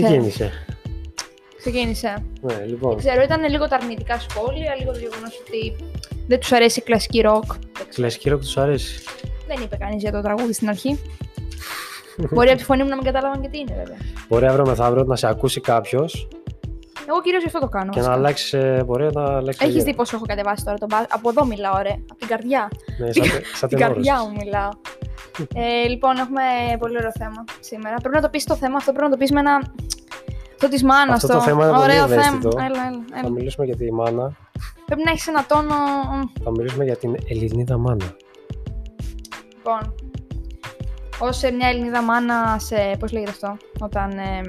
Ξεκίνησε. Ξεκίνησε. Ναι, Δεν λοιπόν. ξέρω, ήταν λίγο τα αρνητικά σχόλια, λίγο το γεγονός ότι δεν τους αρέσει η κλασική ροκ. Δεν ξέρω. Κλασική ροκ τους αρέσει. Δεν είπε κανείς για το τραγούδι στην αρχή. Μπορεί από τη φωνή μου να μην κατάλαβαν και τι είναι, βέβαια. Μπορεί αύριο μεθαύριο να σε ακούσει κάποιος Εγώ κυρίως γι' αυτό το κάνω. και να αλλάξει. Μπορεί να αλλάξει. Έχεις δει πόσο έχω κατεβάσει τώρα τον μπα... Από εδώ μιλάω, ρε. Από την καρδιά. Ναι, σαν, σαν την τενόρος. καρδιά μου μιλάω. Ε, λοιπόν, έχουμε πολύ ωραίο θέμα σήμερα. Πρέπει να το πεις το θέμα αυτό, πρέπει να το πεις με ένα. Αυτό της μάνας. Αυτό το θέμα είναι πολύ Ωραίο ευαίσθητο. θέμα. Έλα, έλα, Θα έλα. μιλήσουμε για τη μάνα. Πρέπει να έχεις ένα τόνο. Θα μιλήσουμε για την Ελληνίδα μάνα. Λοιπόν, ως ε, μια Ελληνίδα μάνα σε, πώς λέγεται αυτό, όταν ε,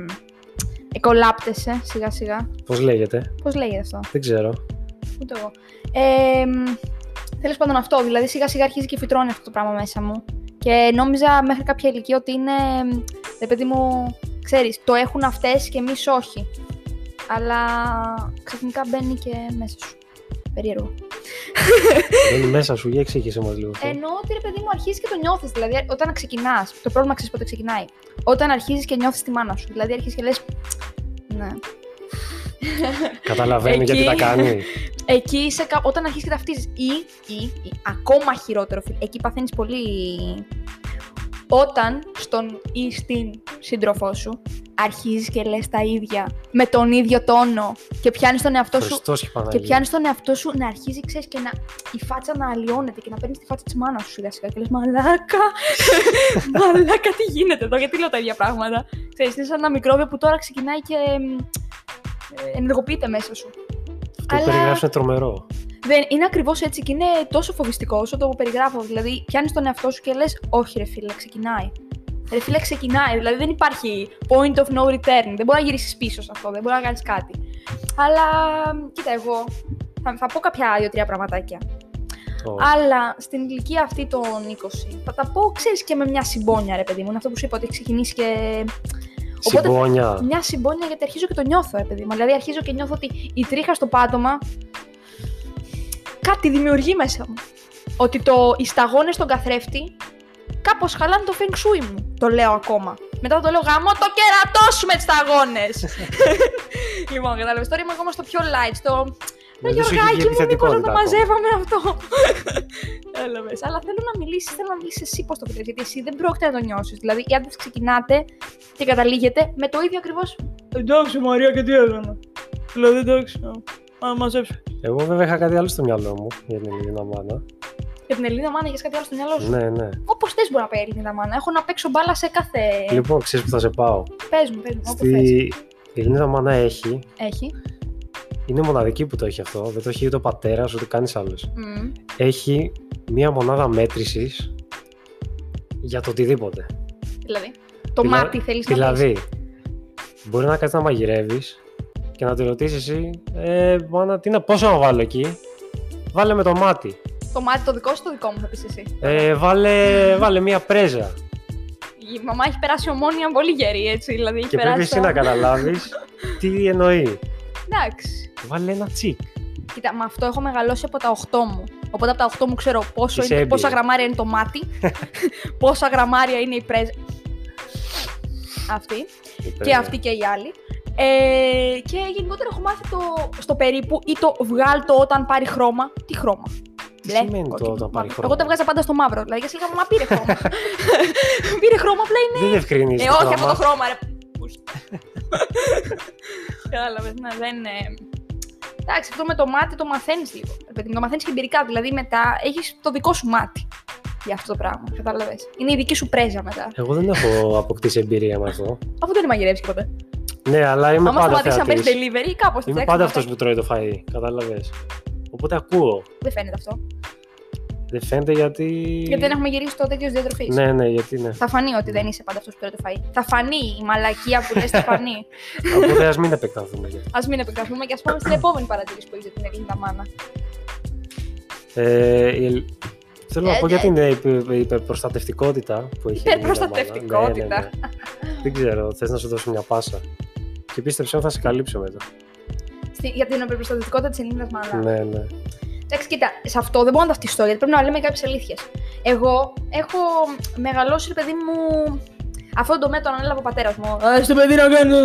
εκολάπτεσαι σιγά σιγά. Πώς λέγεται, Πώς λέγεται αυτό, δεν ξέρω. ούτε εγώ. Ε, Τέλος πάντων αυτό, δηλαδή σιγά σιγά αρχίζει και φυτρώνει αυτό το πράγμα μέσα μου. Και νόμιζα μέχρι κάποια ηλικία ότι είναι, ρε παιδί μου, ξέρεις, το έχουν αυτές και εμείς όχι. Αλλά ξαφνικά μπαίνει και μέσα σου. Περίεργο. Είναι μέσα σου, για εξήγησε μας λίγο. αυτό. Εννοώ ότι ρε παιδί μου αρχίζεις και το νιώθεις. Δηλαδή, όταν ξεκινάς, το πρόβλημα ξέρεις πότε ξεκινάει. Όταν αρχίζεις και νιώθεις τη μάνα σου. Δηλαδή, αρχίζεις και λες. Ναι. Καταλαβαίνει γιατί εκεί- τα κάνει. Εκεί είσαι, κα- όταν αρχίζει και ταυτίζει. Ή, ή, ή, ακόμα χειρότερο, φίλε. Εκεί παθαίνεις πολύ. Όταν στον ή στην σύντροφό σου αρχίζεις και λες τα ίδια με τον ίδιο τόνο και πιάνεις τον εαυτό σου Χριστός και και Παναγία. πιάνεις τον εαυτό σου να αρχίζει, ξέρεις, και να η φάτσα να αλλοιώνεται και να παίρνεις τη φάτσα της μάνας σου σιγά σιγά. Και λες, Μαλάκα! Μαλάκα, τι γίνεται εδώ, γιατί λέω τα ίδια πράγματα. Ξέρεις, είναι σαν ένα μικρόβιο που τώρα ξεκινάει και εμ, ε, ενεργοποιείται μέσα σου. Αυτό που αλλά- περιγράφει είναι τρομερό. Δεν, είναι ακριβώς έτσι και είναι τόσο φοβιστικό όσο το περιγράφω. Δηλαδή, πιάνεις τον εαυτό σου και λες: Όχι, ρε φίλε, ξεκινάει. Ρε φίλε, ξεκινάει. Δηλαδή, δεν υπάρχει point of no return. Δεν μπορεί να γυρίσεις πίσω σε αυτό, δεν μπορεί να κάνεις κάτι. Αλλά, κοίτα, εγώ θα, θα πω κάποια δύο-τρία πραγματάκια. Ω, Αλλά στην ηλικία αυτή των 20, θα τα πω, ξέρεις και με μια συμπόνια, ρε παιδί μου. Είναι αυτό που σου είπα ότι έχει ξεκινήσει και. Οπότε Συμπόνια. μια συμπόνια γιατί αρχίζω και το νιώθω, ρε παιδί μου. Δηλαδή, αρχίζω και νιώθω ότι η τρίχα στο πάτωμα κάτι δημιουργεί μέσα μου. Ότι το, οι σταγόνες στον καθρέφτη κάπως χαλάνε το feng shui μου. Το λέω ακόμα. Μετά το λέω γάμο το κερατό σου με τις σταγόνες. λοιπόν, κατάλαβες. Τώρα είμαι ακόμα στο πιο light, στο... Ρε Δεν σου είχε Γιωργάκη βγει μου, μήπως να το επιθετικότητα ακόμα. μαζεύαμε αυτό. Έλαβες. Αλλά θέλω να μιλήσεις, θέλω να μιλήσεις εσύ πώς το βλέπεις, γιατί εσύ δεν πρόκειται να το νιώσεις. Δηλαδή, οι άντρες ξεκινάτε και καταλήγετε με το ίδιο ακριβώς. Εντάξει, Μαρία, και τι έκανα. Δηλαδή, εντάξει, να μαζέψω. Εγώ βέβαια είχα κάτι άλλο στο μυαλό μου για την Ελληνίδα μάνα. Για την Ελληνίδα μάνα, έχεις κάτι άλλο στο μυαλό σου; Ναι, ναι. Όπως θες μπορεί να πάει η Ελληνίδα μάνα. Έχω να παίξω μπάλα σε κάθε. Λοιπόν, ξέρεις που θα σε πάω. Πες μου, πες μου, όπου θες. Στη... Η Ελληνίδα μάνα έχει. Έχει. Είναι μοναδική που το έχει αυτό. Δεν το έχει ούτε ο πατέρα ούτε κανείς άλλος. Μμμ. Έχει μία μονάδα μέτρησης για το οτιδήποτε. Δηλαδή. Το Δηλα- μάτι θέλεις να πεις. Δηλαδή, μπορεί να κάτσει να μαγειρεύεις και να τη ρωτήσεις εσύ, ε, μάνα, τι να, πόσο να βάλω εκεί; Βάλε με το μάτι. Το μάτι το δικό σου, το δικό μου θα πεις εσύ. Ε, βάλε, βάλε μία πρέζα. Η μαμά έχει περάσει ομόνια πολύ γερή, έτσι. Δηλαδή έχει Και πρέπει περάσει. εσύ να καταλάβεις τι εννοεί. Εντάξει. Βάλε ένα τσικ. Κοίτα, με αυτό έχω μεγαλώσει από τα 8 μου. Οπότε από τα 8 μου ξέρω πόσο Είσαι είναι, έμπειρη. πόσα γραμμάρια είναι το μάτι, πόσα γραμμάρια είναι η πρέζα. Αυτή. και αυτή και οι άλλοι. Ε, και γενικότερα έχω μάθει το στο περίπου ή το βγάλ το όταν πάρει χρώμα. Τι χρώμα; Τι Μπλε, σημαίνει το κόκκινο, όταν πάρει μαύρο. χρώμα; Εγώ τα βγάζα πάντα στο μαύρο. Δηλαδή και έλεγα, μα πήρε χρώμα. πήρε χρώμα, απλά είναι. Δεν διευκρινίζει. Ε, το όχι πράγμα. αυτό το χρώμα, ρε. Κατάλαβες, ναι, δεν είναι. Εντάξει, αυτό με το μάτι το μαθαίνεις λίγο. ρε παιδί μου, Το μαθαίνεις και εμπειρικά. Δηλαδή μετά έχεις το δικό σου μάτι για αυτό το πράγμα. Κατάλαβες. Είναι η δική σου πρέζα μετά. Εγώ δεν έχω αποκτήσει εμπειρία με αυτό. Αφού δεν μαγειρεύεις ποτέ. Ναι, αλλά είμαι Άμα πάντα σταματήσει να παίζει θεατής. delivery, κάπως Είμαι πάντα αυτός που τρώει το φαΐ. Κατάλαβες. Οπότε ακούω. Δεν φαίνεται αυτό. Δεν φαίνεται γιατί. Γιατί δεν έχουμε γυρίσει το τέτοιο διατροφής. Ναι, ναι, γιατί ναι. Θα φανεί ότι δεν είσαι πάντα αυτός που τρώει το φαΐ. Θα φανεί η μαλακία που λες, θα φανεί. Οπότε ας μην επεκταθούμε. για αυτό. ας μην επεκταθούμε και ας πάμε στην επόμενη παρατήρηση που έχεις για την Ελληνίδα μάνα. Ε, η- Θέλω να Ε, πω ναι. για την υπε- υπερπροστατευτικότητα που έχει. η Ελληνίδα μάνα. Υπερπροστατευτικότητα. Ναι, ναι, ναι. Δεν ξέρω, θες να σου δώσω μια πάσα; Και πίστεψε θα σε καλύψω μετά. Στη- για την υπερπροστατευτικότητα της Ελληνίδα μάνας. Ναι, ναι. Εντάξει, κοίτα, σε αυτό δεν μπορώ να ταυτιστώ γιατί πρέπει να λέμε κάποιες αλήθειες. Εγώ έχω μεγαλώσει, ρε παιδί μου, Αυτό το μέτρο ανέλαβε ο πατέρας μου. Ε, στο παιδί να κάνει.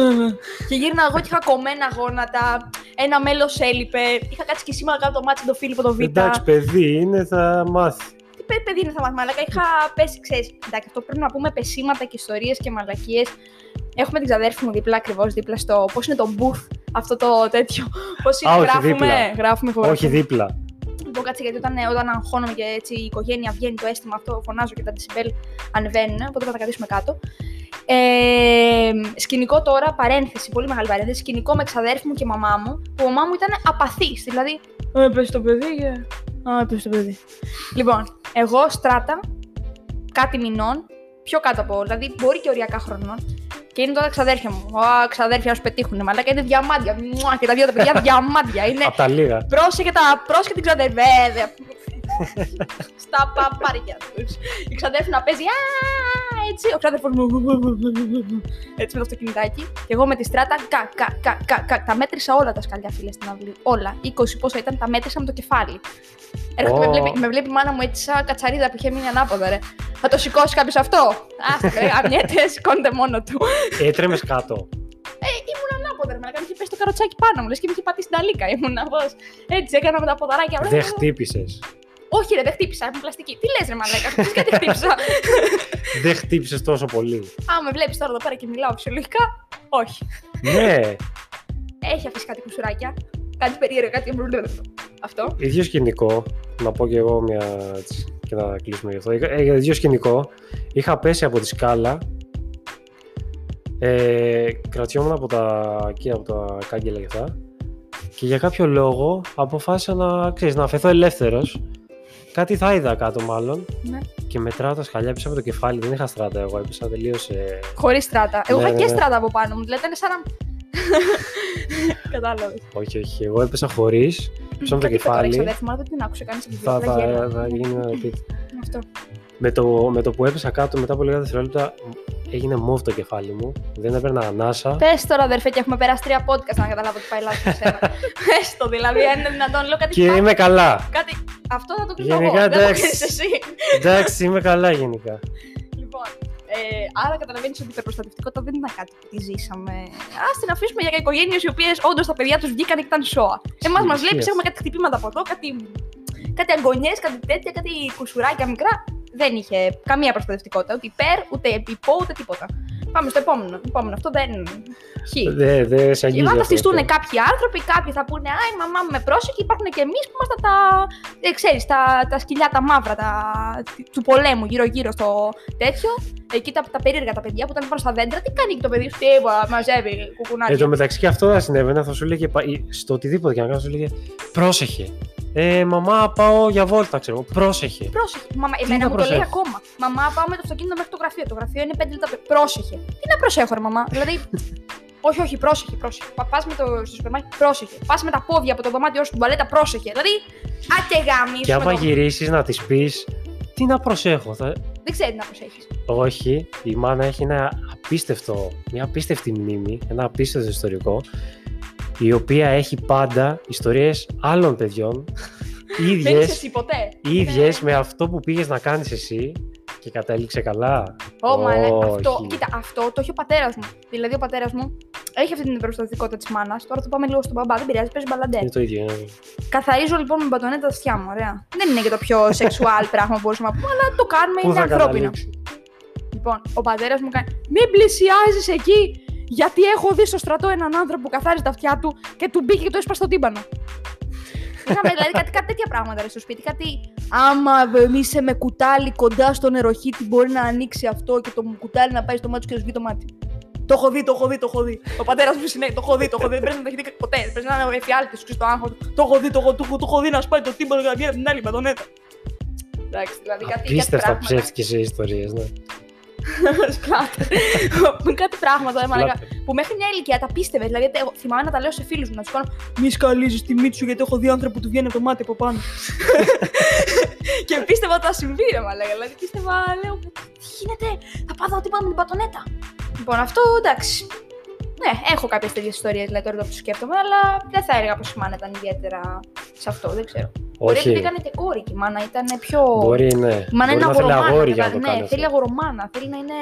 και γύρνα εγώ και είχα κομμένα γόνατα. Ένα μέλος έλειπε. Είχα κάτσει και σήμερα κάτω το μάτι τον Φίλιππο το Β. Εντάξει, παιδί είναι, θα μάθεις. Τι παι- παιδί είναι θα μάθεις μαλακά. Είχα πέσει, ξέρεις. Εντάξει, αυτό πρέπει να πούμε πεσήματα και ιστορίες και μαλακίες. Έχουμε την ξαδέρφη μου δίπλα, ακριβώς δίπλα στο. Πώς είναι το booth, αυτό το τέτοιο. Πώς είναι, Α, όχι, γράφουμε. δίπλα. Γράφουμε, ηχογραφούμε. Όχι δίπλα. Λοιπόν, κάτσε γιατί όταν, όταν αγχώνομαι και έτσι η οικογένεια βγαίνει το αίσθημα αυτό, φωνάζω και τα decibel ανεβαίνουν, οπότε θα τα κρατήσουμε κάτω. Ε, σκηνικό τώρα, παρένθεση, πολύ μεγάλη παρένθεση. Σκηνικό με ξαδέρφη μου και μαμά μου, που η μαμά μου ήταν απαθής. Δηλαδή, Έπεσε το παιδί και. Α, έπεσε το παιδί. Λοιπόν, εγώ στράτα, κάτι μηνών, πιο κάτω από όλα, δηλαδή μπορεί και οριακά χρονών. Και είναι τώρα ξαδέρφια μου. Α, ξαδέρφια σου πετύχουν. Μαλάκα είναι διαμάντια. Μουά, και τα δύο τα παιδιά διαμάντια. Είναι Απ' τα λίγα. Πρόσεχε, τα, πρόσεχε την ξαδερβέδε. Στα παπάρια του. Η ξαδέρφη να παίζει. Α, έτσι. Ο ξαδέρφο μου. Έτσι με το αυτοκινητάκι. Και εγώ με τη στράτα. Κα, κα, κα, κα, κα. Τα μέτρησα όλα τα σκαλιά, φίλε στην αυλή. Όλα. 20 πόσα ήταν, τα μέτρησα με το κεφάλι. Έρχεται, με, Ω. βλέπει, με βλέπει η μάνα μου έτσι σαν κατσαρίδα που είχε μείνει ανάποδα, ρε. Θα το σηκώσει κάποιος αυτό; Άστα, ρε, γαμιέται, σηκώνεται μόνο του. Έτρεμες κάτω. Ε, ήμουν ανάποδα, ρε. Μαλάκα, μου είχε πέσει το καροτσάκι πάνω μου. Λες και μου είχε πατήσει την αλίκα. Ήμουν πώ. Έτσι έκανα με τα ποδαράκια. Δεν χτύπησες. Όχι, ρε, δεν χτύπησα. Ήμουν πλαστική. Τι λες, ρε Μαλάκα, τι κάτι χτύπησα. Δεν χτύπησες τόσο πολύ. Α, με βλέπεις τώρα εδώ πέρα και μιλάω φυσιολογικά. Όχι. Ναι, Έχει αφήσει κάτι κουσουράκια. Κάτι περίεργο, κάτι. Αυτό. ίδιο σκηνικό. Να πω κι εγώ μια. έτσι, και να κλείσουμε γι' αυτό. Είχα- ε, ίδιο σκηνικό. Είχα πέσει από τη σκάλα. Ε, κρατιόμουν από τα, εκεί, από τα κάγκελα και αυτά. Και για κάποιο λόγο αποφάσισα να, ξέρεις, να αφαιθώ ελεύθερος. Κάτι θα είδα κάτω μάλλον. Ναι. Και μετράω τα σκαλιά πίσω από το κεφάλι. Δεν είχα στράτα εγώ. Έπεσα τελείω. Ε... Χωρίς στράτα. Εγώ Ναι, είχα ναι, και ναι. στράτα από πάνω μου. Δηλαδή ήταν σαν να. Κατάλαβες. Όχι, όχι. Εγώ έπεσα χωρίς. Πίσω από το κεφάλι. Ξαδέρφη μου, αλλά δεν την άκουσε κανείς. Θα, θα, θα γίνει ένα repeat. Αυτό. Με το, με το που έπεσα κάτω μετά από λίγα δευτερόλεπτα έγινε μόβ το κεφάλι μου. Δεν έπαιρνα ανάσα. Πες τώρα, αδερφέ, και έχουμε περάσει τρία podcast να καταλάβω ότι πάει λάθος σε σένα. Πες το δηλαδή, αν είναι δυνατόν, λέω κάτι Και πα- είμαι καλά. Κάτι... Αυτό θα το κρίνω εγώ. Γενικά, Δεν το εντάξει. κρίνεις εσύ. Εντάξει, είμαι καλά γενικά. Λοιπόν, ε, άρα καταλαβαίνεις ότι η υπερπροστατευτικότητα δεν ήταν κάτι που τη ζήσαμε. Α την αφήσουμε για οικογένειες οι οποίες όντως τα παιδιά τους βγήκαν και ήταν σώα. Εμάς μας Ισχύει βλέπει, αυτό. έχουμε κάτι χτυπήματα από εδώ, κάτι, κάτι αγκονιέ, κάτι τέτοια, κάτι κουσουράκια μικρά. Δεν είχε καμία προστατευτικότητα, ούτε υπέρ, ούτε υπό, ούτε τίποτα. Πάμε στο επόμενο. επόμενο. Αυτό δεν. Χ. Δεν δε σε Και αγγίζει θα αυτό. ταυτιστούν κάποιοι άνθρωποι, κάποιοι θα πούνε Α, η μαμά μου με πρόσεχε. Υπάρχουν και εμείς που είμαστε τα. Ε, ξέρεις, τα, τα σκυλιά, τα μαύρα τα, του πολέμου γύρω-γύρω στο τέτοιο. Εκεί τα, τα περίεργα τα παιδιά που ήταν πάνω στα δέντρα. Τι κάνει και το παιδί σου, τι είπα, μαζεύει κουκουνάκια. Εν τω μεταξύ και αυτό θα συνέβαινε, θα σου λέγε πα- ή στο οτιδήποτε και να κάνω, σου λέγε Πρόσεχε. Ε, μαμά, πάω για βόλτα, ξέρω. εγώ. Πρόσεχε. Πρόσεχε. Μαμά, Τι εμένα να μου το λέει προσέχω; ακόμα. Μαμά, πάω με το αυτοκίνητο μέχρι το γραφείο. Το γραφείο είναι 5 λεπτά. πε- Πρόσεχε. Τι να προσέχω, ρε μαμά. δηλαδή, όχι, όχι, πρόσεχε, πρόσεχε. Πα με το στο σούπερ μάρκετ, πρόσεχε. Πας με τα πόδια από το δωμάτιό σου στην τουαλέτα, πρόσεχε. Δηλαδή, άτε γάμι. Και άμα γυρίσεις να της πεις, τι να προσέχω. Θα... Δεν ξέρει να προσέχεις. Όχι, η μάνα έχει ένα απίστευτο, μια απίστευτη μνήμη, ένα απίστευτο ιστορικό, η οποία έχει πάντα ιστορίες άλλων παιδιών, Δεν είσαι ίδιες, εσύ ποτέ. ίδιες με αυτό που πήγες να κάνεις εσύ και κατέληξε καλά; Ω, μα, ναι, Όχι. αυτό, κοίτα, αυτό το έχει ο πατέρας μου. Δηλαδή, ο πατέρας μου έχει αυτή την προστατευτικότητα της μάνας. Τώρα θα πάμε λίγο στον μπαμπά, δεν πειράζει, παίζει μπαλαντέ. Είναι το ίδιο. ναι. Καθαρίζω λοιπόν με μπατονέτα τα αυτιά μου, ωραία. Δεν είναι και το πιο σεξουάλ πράγμα που μπορούσαμε να πούμε, αλλά το κάνουμε, Πού είναι θα ανθρώπινο. καταλήξεις; Λοιπόν, ο πατέρας μου κάνει. Μην πλησιάζεις εκεί, γιατί έχω δει στο στρατό έναν άνθρωπο που καθάριζε τα αυτιά του και του μπήκε και το έσπασε στο τύμπανο. Είχαμε δηλαδή κάτι, κάτι τέτοια πράγματα ρε, στο σπίτι. Κάτι. Άμα ε, είσαι με κουτάλι κοντά στο νεροχύτη, μπορεί να ανοίξει αυτό και το κουτάλι να πάει στο μάτι σου και να σβεί το μάτι. Το έχω δει, το έχω δει, το έχω δει. Ο πατέρας μου συνέχεια, το έχω δει, το έχω δει. Δεν πρέπει να το έχει δει ποτέ. Πρέπει να είναι ο εφιάλτη σου στο άγχο του. Το έχω δει, το έχω, το, έχω- το έχω δει να σπάει το τύμπανο για να βγει από την άλλη μπατονέτα. Εντάξει, δηλαδή κάτι, κάτι Απίστευτα πράγματα. ψεύτικες ιστορίες, ναι. Σκλάτε. κάτι πράγματα, ρε μαλάκα, Φλάτε. που μέχρι μια ηλικία τα πίστευες. Δηλαδή, εγώ θυμάμαι να τα λέω σε φίλους μου να τους κάνω Μη σκαλίζεις τη μύτη σου γιατί έχω δει άνθρωπο που του βγαίνει από το μάτι από πάνω. και πίστευα ότι θα συμβεί, ρε μαλάκα. Δηλαδή, πίστευα, λέω, τι γίνεται, θα πάω ότι πάμε με την πατονέτα. Λοιπόν, αυτό εντάξει. Ναι, έχω κάποιες τέτοιες ιστορίες δηλαδή τώρα που το σκέφτομαι, αλλά δεν θα έλεγα πως η μάνα ήταν ιδιαίτερα σε αυτό, δεν ξέρω. Μπορεί Όχι. επειδή έκανε και κόρη και η μάνα ήταν πιο. Μπορεί, ναι. Η μάνα είναι Μπορεί να θέλει αγορομάνα. αγόρι για να δηλαδή, το ναι, κάνεις. αυτό. θέλει αγορομάνα. Θέλει να είναι,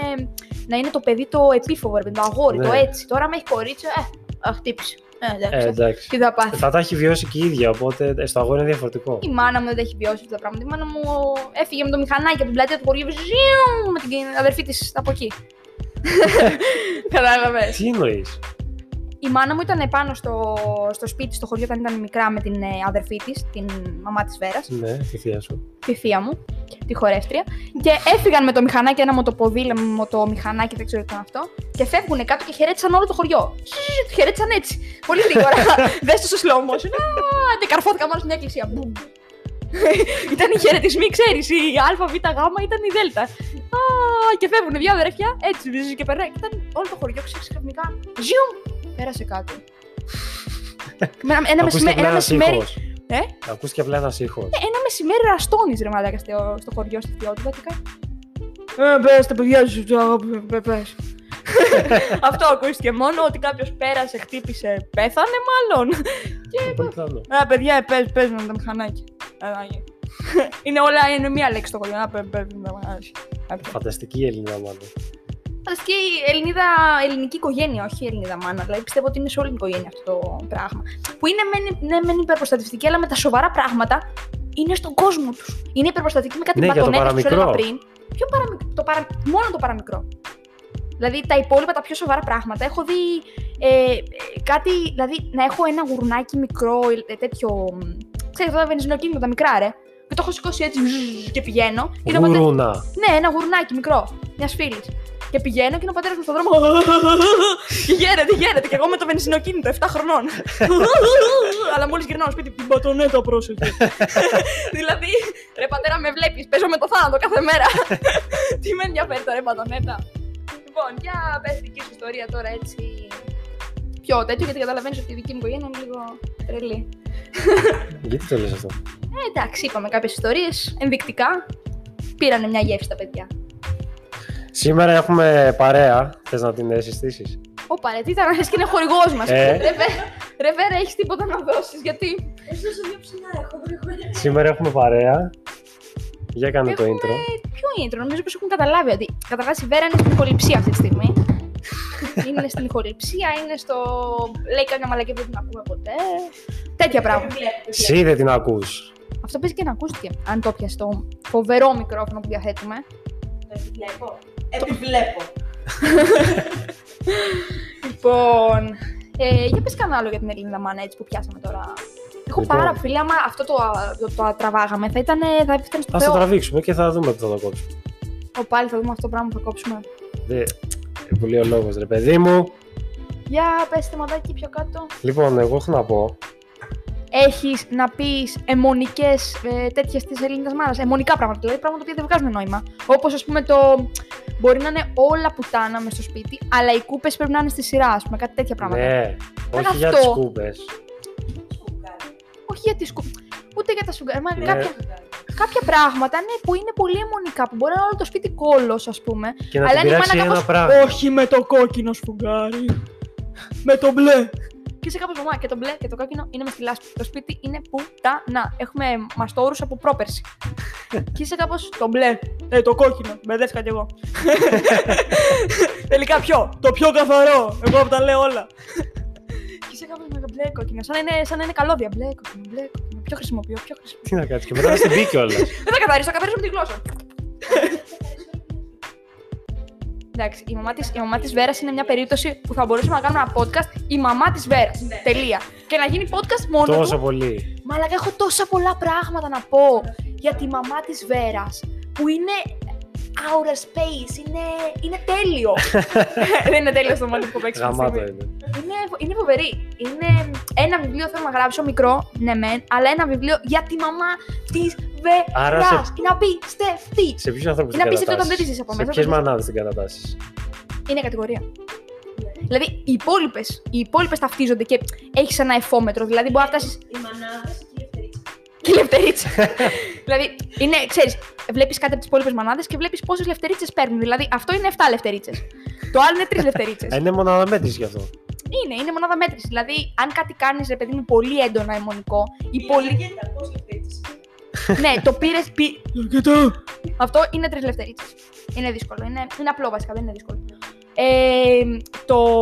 να είναι το παιδί το επίφοβο, ρε παιδί, το αγόρι, Ναι. το έτσι. Τώρα με έχει κορίτσιο, ε, α, χτύπησε. Ε, εντάξει. Ε, εντάξει. Τι θα πάθει. Θα τα έχει βιώσει και η ίδια, οπότε ε, στο αγόρι είναι διαφορετικό. Η μάνα μου δεν τα έχει βιώσει αυτά τα πράγματα. Η μάνα μου έφυγε με το μηχανάκι από την πλατεία του χωριού ζιου, με την αδερφή της από εκεί. Κατάλαβες. Τι εννοείς; Η μάνα μου ήταν πάνω στο, στο σπίτι, στο χωριό, όταν ήταν μικρά με την ε, αδερφή της, την μαμά της Βέρας, Ναι, τη θεία σου. τη θεία μου, τη χορεύτρια. Και έφυγαν με το μηχανάκι, ένα μοτοποδήλατο, μοτομηχανάκι, δεν ξέρω τι ήταν αυτό. Και φεύγουν κάτω και χαιρέτησαν όλο το χωριό. Του χαιρέτησαν έτσι. Πολύ γρήγορα. Δες το στο slow motion. Α, Και καρφώθηκα μόνο σε μια εκκλησία. Μπουμ. ήταν οι χαιρετισμοί, ξέρεις. Η Α, Β, Γ ήταν η Δ. Α, και φεύγουν δύο αδερφιά, έτσι βυζίζει και περνάει. Και ήταν όλο το χωριό, ξέρεις ξαφνικά. Ζιουμ! Πέρασε κάτω. Με ένα, ένα, Ακούστηκε μεσημέρι, απλά ένα ένας μεσημέρι, ήχος. Ε; Ακούστηκε απλά ένας ήχος. ένα μεσημέρι ραστόνις ρε μαλάκα στο, στο χωριό, στη θεότητα και κάνεις. Ε, πες τα παιδιά σου, πες, πες. Αυτό ακούστηκε μόνο ότι κάποιος πέρασε, χτύπησε, πέθανε μάλλον. Πολύ πιθανό. Α, παιδιά, πες, πες με τα μηχανάκια. Α, ναι. Είναι όλα, είναι μία λέξη στο χωριό. Α, πες, πες με τα μηχανάκια. Α, Φανταστική η Ελληνίδα, μάλλον. Φανταστική Ελληνίδα, ελληνική οικογένεια, όχι Ελληνίδα μάνα. Δηλαδή πιστεύω ότι είναι σε όλη την οικογένεια αυτό το πράγμα. Που είναι μεν, ναι, μεν υπερπροστατευτική, αλλά με τα σοβαρά πράγματα είναι στον κόσμο τους. Είναι υπερπροστατική με κάτι Ναι, για το μπατονέτα που σου έλεγα παραμικρό. πριν. Ποιο παραμικρό, το παρα... μόνο το παραμικρό. Δηλαδή τα υπόλοιπα, τα πιο σοβαρά πράγματα. Έχω δει ε, ε, κάτι, δηλαδή να έχω ένα γουρνάκι μικρό, ε, τέτοιο. μ, Ξέρετε, αυτά τα βενζινοκίνητα, τα μικρά, ρε. Και το έχω σηκώσει έτσι ζζζ, και πηγαίνω. Και είναι ο πατέρας- Γουρούνα. ναι, ένα γουρνάκι μικρό, μιας φίλης. Και πηγαίνω και είναι ο πατέρας μου στον δρόμο. και γέρεται, γέρεται. Και εγώ με το βενζινοκίνητο 7 χρονών. Αλλά μόλις γυρνάω σπίτι, την πατονέτα πρόσεχε. δηλαδή, ρε πατέρα, με βλέπεις, παίζω με το θάνατο κάθε μέρα. Τι με ενδιαφέρει τώρα, ρε πατονέτα. Λοιπόν, για πες τη δική σου ιστορία τώρα έτσι. Πιο τέτοιο, γιατί καταλαβαίνεις ότι η δική μου οικογένεια είναι λίγο τρελή. Γιατί το λες αυτό; Ε, εντάξει, είπαμε κάποιες ιστορίες ενδεικτικά. Πήρανε μια γεύση τα παιδιά. Σήμερα έχουμε παρέα. Θες να την συστήσεις; Ωπα, ρε, τι ήταν, λες και είναι χορηγός μας. Ε. Ρε, βε- ρε, Βέρα, έχεις τίποτα να δώσεις, γιατί. Έσωσα δύο ψινά, έχω γρήγορα. Σήμερα έχουμε παρέα. Για κάνε το Έχουμε- intro. Ποιο intro, νομίζω πως έχουν καταλάβει ότι καταρχάς η Βέρα είναι στην ηχοληψία αυτή τη στιγμή. είναι στην ηχοληψία, είναι στο. Λέει κάποια μαλακή που δεν την ακούμε ποτέ. Τέτοια πράγματα. Εσύ δεν την ακούς. Αυτό παίζει και να ακούστηκε. Αν το πιάσει το φοβερό μικρόφωνο που διαθέτουμε. Επιβλέπω. Επιβλέπω. Λοιπόν. Ε, για πες κανένα άλλο για την Ελληνίδα Μάνα έτσι που πιάσαμε τώρα. Έχω Λοιπόν. πάρα φίλοι, άμα αυτό το, το, το τραβάγαμε, θα ήταν, θα ήταν στο Α το Θεό. τραβήξουμε και θα δούμε τι θα το κόψουμε. Ω, πάλι θα δούμε αυτό το πράγμα που θα κόψουμε. Δεν... Πολύ ο λόγος, ρε παιδί μου. Για πες θεματάκι πιο κάτω. Λοιπόν, εγώ έχω να πω. Έχεις να πεις αιμονικές ε, τέτοιες της Ελληνίδας Μάνας. Αιμονικά πράγματα, δηλαδή πράγματα που δεν βγάζουν νόημα. Όπως ας πούμε το... Μπορεί να είναι όλα πουτάνα μες στο σπίτι, αλλά οι κούπες πρέπει να είναι στη σειρά, ας πούμε, κάτι τέτοια πράγματα. Ναι, όχι αυτό. για τις κούπες. Όχι για τις κούπες, ούτε για τα σουγκάρια. Μα Ναι. Κάποια, κάποια πράγματα ναι, που είναι πολύ αιμονικά, που μπορεί να είναι όλο το σπίτι κόλλος, ας πούμε. Και να Αλλά την είναι η πειράξει μάνα ένα κάπως, πράγμα. Όχι με το κόκκινο σφουγγάρι. με το μπλε. Και είσαι κάπως μαμά και το μπλε και το κόκκινο είναι με στη λάσπη. Το σπίτι είναι πουτάνα. Έχουμε μαστόρους από πρόπερση. και είσαι κάπως το μπλε. Ε, το κόκκινο. Μπερδεύτηκα κι εγώ. Τελικά ποιο; Το πιο καθαρό. Εγώ που τα λέω όλα. και είσαι κάπως με το μπλε κόκκινο. Σαν να είναι, σαν να είναι καλώδια. Μπλε κόκκινο, μπλε κόκκινο. Ποιο χρησιμοποιώ, ποιο χρησιμοποιώ. Τι να κάτσει και μετά να στην πει κιόλα. Δεν θα καθαρίσω, θα καθαρίσω με τη γλώσσα. Εντάξει, η μαμά της, η μαμά της Βέρας είναι μια περίπτωση που θα μπορούσαμε να κάνουμε ένα podcast η μαμά της Βέρας. Τελεία. Και να γίνει podcast μόνο Τόσο του. πολύ. Μαλάκα, έχω τόσα πολλά πράγματα να πω για τη μαμά της Βέρας. Που είναι outer space, είναι, είναι τέλειο. Δεν είναι τέλειο στο μάτι που παίξει. αυτή τη Γαμάτο στιγμή. είναι. Είναι, είναι φοβερή. Είναι ένα βιβλίο θέλω να γράψω μικρό, ναι μεν, αλλά ένα βιβλίο για τη μαμά της Άρα Βέρα. σε- Είναι απίστευτη. Σε ποιους ανθρώπους Είναι την απίστευτο όταν κατατάσσεις; δεν τη ζεις από Σε μέσα, ποιες όταν δεν μανάδες την κατατάσσεις; Είναι κατηγορία. Δηλαδή, οι υπόλοιπες οι υπόλοιπες ταυτίζονται και έχεις ένα εφόμετρο. Δηλαδή, μπορεί να φτάσει Οι μανάδες και οι ελευθερίτες. και λευτερίτσα. δηλαδή, είναι, ξέρεις, βλέπεις κάτι από τις υπόλοιπες μανάδες και βλέπεις πόσες λευτερίτσες παίρνουν. Δηλαδή, αυτό είναι 7 λευτερίτσες. Το άλλο είναι 3 λευτερίτσες. Ε, Είναι μονάδα μέτρησης γι' αυτό. είναι, είναι μονάδα μέτρησης. Δηλαδή, αν κάτι κάνεις, ρε παιδί μου, πολύ έντονα αιμονικό ή Η πολύ. Αργέντα, πώς ελευθερίτες. ναι, το πήρες. Πή... Αυτό είναι τρεις λευτερίτσε. Είναι δύσκολο. Είναι, είναι απλό βασικά, δεν είναι δύσκολο. Ε, το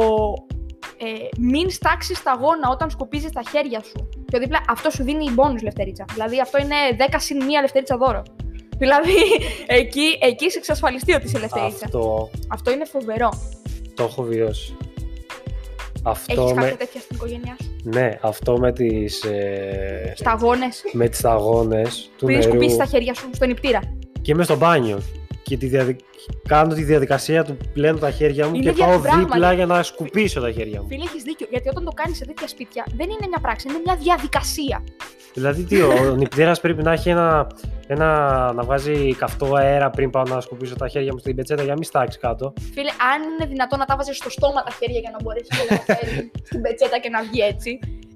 ε, μην στάξεις σταγόνα όταν σκουπίζεις τα χέρια σου. Πιο δίπλα, αυτό σου δίνει bonus λευτερίτσα. Δηλαδή αυτό είναι 10 συν 1 λευτερίτσα δώρο. Δηλαδή εκεί, εκεί είσαι εξασφαλιστεί ότι είσαι λευτερίτσα. Αυτό... Αυτό είναι φοβερό. το έχω βιώσει. Αυτό Έχεις με... κάποια τέτοια στην οικογένειά σου; Ναι, αυτό με τις, ε... Σταγόνες. με τις σταγόνες του Πριν νερού σκουπίσει τα χέρια σου στον νηπτήρα. και είμαι στο μπάνιο. Και τη διαδικ... κάνω τη διαδικασία του πλένω τα χέρια μου Είναι και πάω διαπράγματο. δίπλα για να σκουπίσω τα χέρια μου. Φίλε, έχεις δίκιο. Γιατί όταν το κάνεις σε τέτοια σπίτια δεν είναι μια πράξη, είναι μια διαδικασία. Δηλαδή τι, ο νηπτήρας πρέπει να έχει ένα, ένα, να βγάζει καυτό αέρα πριν πάω να σκουπίσω τα χέρια μου στην πετσέτα για να μην στάξει κάτω. Φίλε, αν είναι δυνατόν να τα βάζεις στο στόμα τα χέρια για να μπορέσει να τα φέρει στην πετσέτα και να βγει έτσι.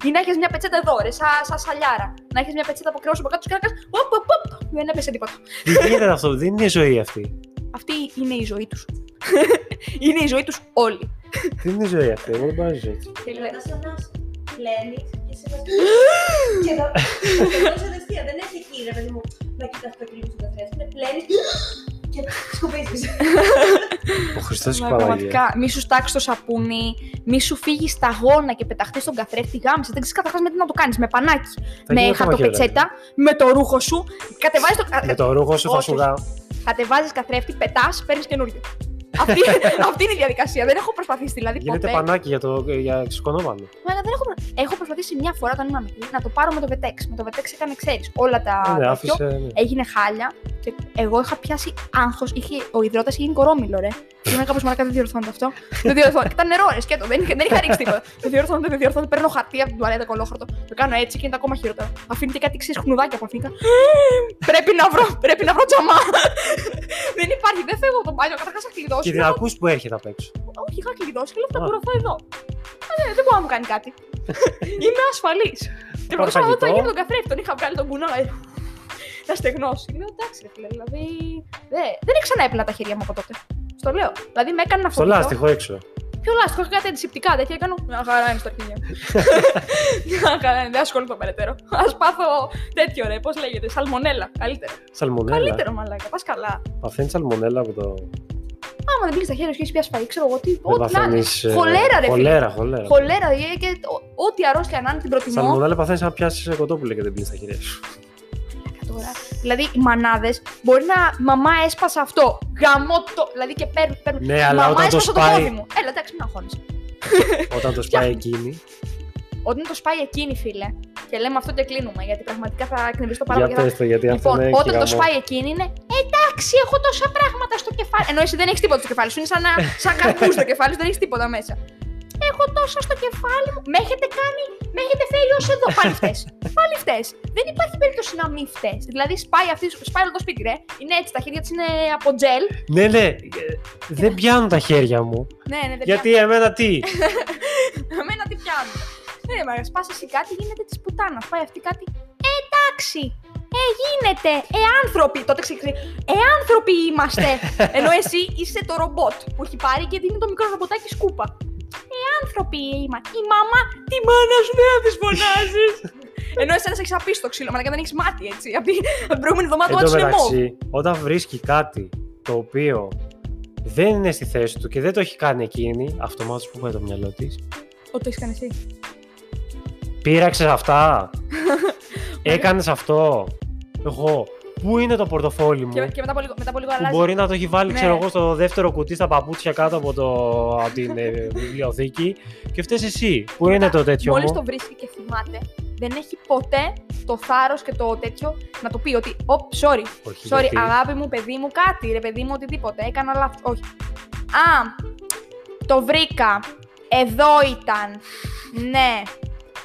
Ή να έχεις μια πετσέτα εδώ, ρε, σαν σα σαλιάρα. Να έχεις μια πετσέτα από κρέο από κάτω και να κάνει. Οπ, οπ, οπ. Δεν έπεσε τίποτα. Τι γίνεται αυτό, δεν είναι ζωή αυτή. Αυτή είναι η ζωή τους. είναι η ζωή τους όλοι. Δεν είναι ζωή αυτή, εγώ δεν πάω έτσι. Φίλε, Να σε ανάσει. Πλένεις και σε βάζει. Και θα το αριστεία. Δεν έχει εκεί, ρε παιδί μου, να κοιτάς το κλείνει στο καθρέφτη. Είναι πλένεις και σκουπίζεις. Ο Χριστός και η Μα, Παναγία. Πραγματικά, μη σου στάξει το σαπούνι, μη σου φύγει σταγόνα και πεταχτείς στον καθρέφτη γάμισε. Δεν ξέρεις καταρχάς με τι να το κάνεις. Με πανάκι, Θα με γίνει ακόμα χαρτοπετσέτα, με το ρούχο σου. Κατεβάζεις το. Με το ρούχο σου θα Όχι, σου γάμ. Κατεβάζεις καθρέφτη, πετάς, παίρνεις καινούριο. Αυτή, αυτή είναι η διαδικασία. Δεν έχω προσπαθήσει δηλαδή Γίνεται ποτέ. πανάκι για, το, για σκονόμανο. Μα, δεν έχω, προ- έχω προσπαθήσει μια φορά όταν ήμουν μικρή να το πάρω με το Vetex. Με το Vetex έκανε, ξέρεις, όλα τα. ναι, τέτοιο. άφησε. ναι. Έγινε χάλια και εγώ είχα πιάσει άγχος. Ο υδρότας είχε γίνει κορόμιλο, ρε. Ήμουν κάπως μαλακά, δεν διορθώνεται αυτό. Δεν διορθώνεται. Ήταν νερό, ρε, σκέτο. Δεν, δεν είχα ρίξει τίποτα. Δεν διορθώνεται, δεν διορθώνεται. Παίρνω χαρτί από την τουαλέτα κολόχαρτο. Το κάνω έτσι και είναι ακόμα χειρότερο. Αφήνει και κάτι ξέρεις χνουδάκια από αυτήν. πρέπει να βρω, πρέπει να βρω τζαμά. Δεν υπάρχει, δεν φεύγω από το μπάνιο. Καταρχάς θα κλειδώσω. Και την λέω, ακούς που έρχεται απ' έξω. Όχι, είχα κλειδώσει και λέω θα Α. μπορώ εδώ. Ε, δεν μπορεί να μου κάνει κάτι. Είμαι ασφαλής. Και Πάρε προσπαθώ να φαγητό. γίνει τον καθρέφτη, τον είχα βγάλει τον κουνό. ε, Να στεγνώσει. Λέω εντάξει, ρε φίλε, δηλαδή. δε- Δεν έχει ξανά έπλυνα τα χέρια μου από τότε. Στο λέω. Δηλαδή με έκανε να Στο φοβηθώ. λάστιχο έξω. Ποιο λάστιχο, έχω κάτι αντισηπτικά τέτοια. Κάνω. Μια χαρά είναι στα αρχίδια. μου. Μια χαρά είναι, δεν ασχοληθώ περαιτέρω. Α πάθω τέτοιο ρε, πώς λέγεται, σαλμονέλα. Καλύτερο. Σαλμονέλα. Καλύτερο, μαλάκα, πας καλά. Παθαίνεις σαλμονέλα από το. Άμα δεν πήγε στα χέρια σου και έχεις πιάσει φαγή, ξέρω εγώ τι. Δεν Ό,τι να είναι. παθαίνεις, ε, Χολέρα, ρε φίλε. Χολέρα, χολέρα. Χολέρα, δηλαδή, και ο- ό,τι αρρώστια να είναι την προτιμώ. Σαλμονέλα παθαίνεις να πιάσεις κοτόπουλο και δεν πίνεις στα χέρια σου. Τώρα. Δηλαδή, οι μανάδες μπορεί να. Μαμά έσπασα αυτό. Γαμώ το. Δηλαδή και παίρνουν. παίρνουν. Ναι, αλλά Μαμά όταν το έσπασα το σπάει- πόδι μου. Έλα, εντάξει, μην αγχώνεσαι. Όταν το σπάει εκείνη. Όταν το σπάει εκείνη, φίλε, και λέμε αυτό και κλείνουμε, γιατί πραγματικά θα εκνευριστώ πάρα Για πολύ. και θα- πες το, γιατί αυτό Λοιπόν, είναι όταν το χιγαμό. σπάει εκείνη είναι Εντάξει, έχω τόσα πράγματα στο κεφάλι. Ενώ εσύ δεν έχεις τίποτα στο κεφάλι σου. Είναι σαν, να, σαν καρπούς στο κεφάλι σου, δεν έχεις τίποτα μέσα. Έχω τόσα στο κεφάλι μου. Με έχετε κάνει. Με έχετε φέρει ως εδώ. Πάλι φταίει. Πάλι φταίει. Δεν υπάρχει περίπτωση να μην φταίει. Δηλαδή σπάει, αυτή, σπάει όλο το σπίτι, ρε. Είναι έτσι, τα χέρια της είναι από τζελ. Ναι, ναι, ε, δεν πιάνουν τα χέρια μου. Ναι, ναι, δεν Γιατί εμένα τι; πιάνει. Εμένα τι πιάνουν. Ναι, μα σπάς εσύ κάτι, γίνεται της πουτάνας. Πάει αυτή κάτι. Ε, εντάξει. Ε, γίνεται. Ε, άνθρωποι. Τότε ξέρει. Ε, άνθρωποι είμαστε. Ενώ εσύ είσαι το ρομπότ που έχει πάρει και δίνει το μικρό ρομποτάκι σκούπα. Ε, άνθρωποι είμαστε. Η μαμά, τη μάνας σου δεν θα της φωνάζεις. Ενώ εσένα έχεις απίσει το ξύλο, μα δεν έχεις μάτι έτσι. Από την από την προηγούμενη εβδομάδα Εν το τω μάτι σου είναι μόβ. μεταξύ, όταν βρίσκει κάτι το οποίο δεν είναι στη θέση του και δεν το έχει κάνει εκείνη, αυτομάτως που πάει το μυαλό της. Ό,τι έχεις κάνει εσύ. Πήραξες αυτά. Έκανες αυτό. Εγώ. Πού είναι το πορτοφόλι μου; Και, και μετά από λίγο, μετά από λίγο που αλλάζει. μπορεί να το έχει βάλει, Ναι. ξέρω εγώ, στο δεύτερο κουτί στα παπούτσια κάτω από, το, από την ε, βιβλιοθήκη και φταίει εσύ. Πού είναι το τέτοιο Μόλις μου; το βρίσκει και θυμάται, δεν έχει ποτέ το θάρρος και το τέτοιο να το πει ότι. Ωπ, sorry, Όχι, sorry, γιατί- αγάπη μου, παιδί μου, κάτι, ρε παιδί μου, οτιδήποτε. Έκανα λάθος. Όχι. Α, το βρήκα. Εδώ ήταν. Ναι.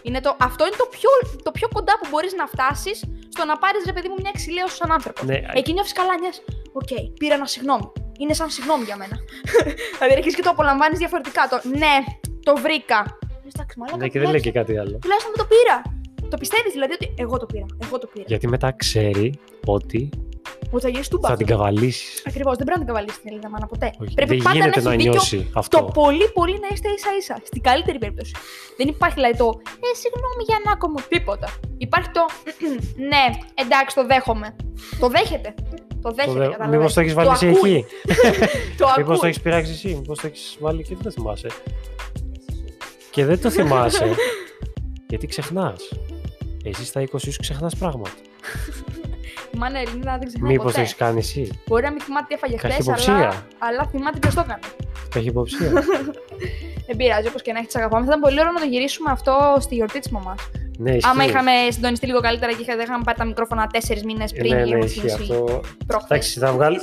Είναι το, αυτό είναι το πιο, το πιο κοντά που μπορείς να φτάσεις στο να πάρεις ρε παιδί μου μια εξιλέωση σαν άνθρωπο. Ναι, Εκεί νιώθεις καλά, νιώθεις. Οκ, πήρα ένα συγγνώμη. Είναι σαν συγγνώμη για μένα. δηλαδή αρχίζεις και το απολαμβάνεις διαφορετικά. Το, ναι, το βρήκα. Λες, Εντάξει, μαλάκα, ναι, και δεν λέει και τουλάχιστον- κάτι άλλο. Τουλάχιστον δεν το πήρα. Το πιστεύεις δηλαδή ότι εγώ το πήρα. Εγώ το πήρα. Γιατί μετά ξέρει ότι Ότι θα γυρίσει του Θα την καβαλήσεις. Ακριβώς, δεν πρέπει να την καβαλήσεις την Ελληνίδα μάνα ποτέ. Όχι, Πρέπει δεν πάντα γίνεται να να, έχει δίκιο νιώσει το αυτό. πολύ πολύ να είστε ίσα ίσα. Στην καλύτερη περίπτωση. Δεν υπάρχει δηλαδή το Ε, συγγνώμη για να μου τίποτα. Υπάρχει το Ναι, εντάξει, το δέχομαι. Το δέχεται. Το δέχεται, Το δε- καταλαβαίνεις. Μήπως το έχεις βάλει εσύ ακούει. εκεί; Το Μήπως το ακούει. έχεις πειράξει εσύ; Μήπως το έχεις βάλει και δεν το θυμάσαι. Και δεν το θυμάσαι. γιατί ξεχνάς. Εσύ στα 20 σου ξεχνάς πράγματα. Η μάνα Ελληνίδα δεν ξεχνάει Μήπως το ποτέ. έχεις κάνει εσύ; Μπορεί να μην θυμάται τι έφαγε χθες, Καχυποψία. αλλά, αλλά θυμάται ποιος το έκανε. Καχυποψία. Δεν πειράζει, όπως και να έχει, τις αγαπάμε. Θα ήταν πολύ ωραίο να το γυρίσουμε αυτό στη γιορτή της μαμάς. ναι, ισχύει. Άμα είχαμε συντονιστεί λίγο καλύτερα και είχα- δεν είχαμε πάρει τα μικρόφωνα τέσσερις μήνες πριν ναι, ή ναι, έχουμε ισχύει ξεκινήσει αυτό. προχθές. Εντάξει, θα βγάλει.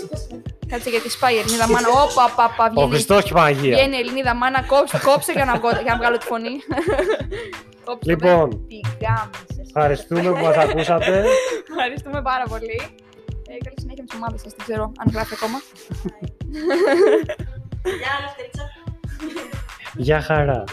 Κάτσε γιατί σπάει η Ελληνίδα μάνα. Όπα, πα, πα, Ο βγαίνει. Χριστός και η Παναγία. Βγαίνει η Ελληνίδα μάνα, κόψε, κόψε για να, βγω- για να βγάλω τη φωνή. Κόψε με. Λοιπόν, Τι γάμισες. ευχαριστούμε που μας ακούσατε. Ευχαριστούμε πάρα πολύ. Ε, καλή συνέχεια με τις ομάδες σας. Δεν ξέρω αν γράφει ακόμα. Γεια, Λευτερίτσα. Γεια χαρά.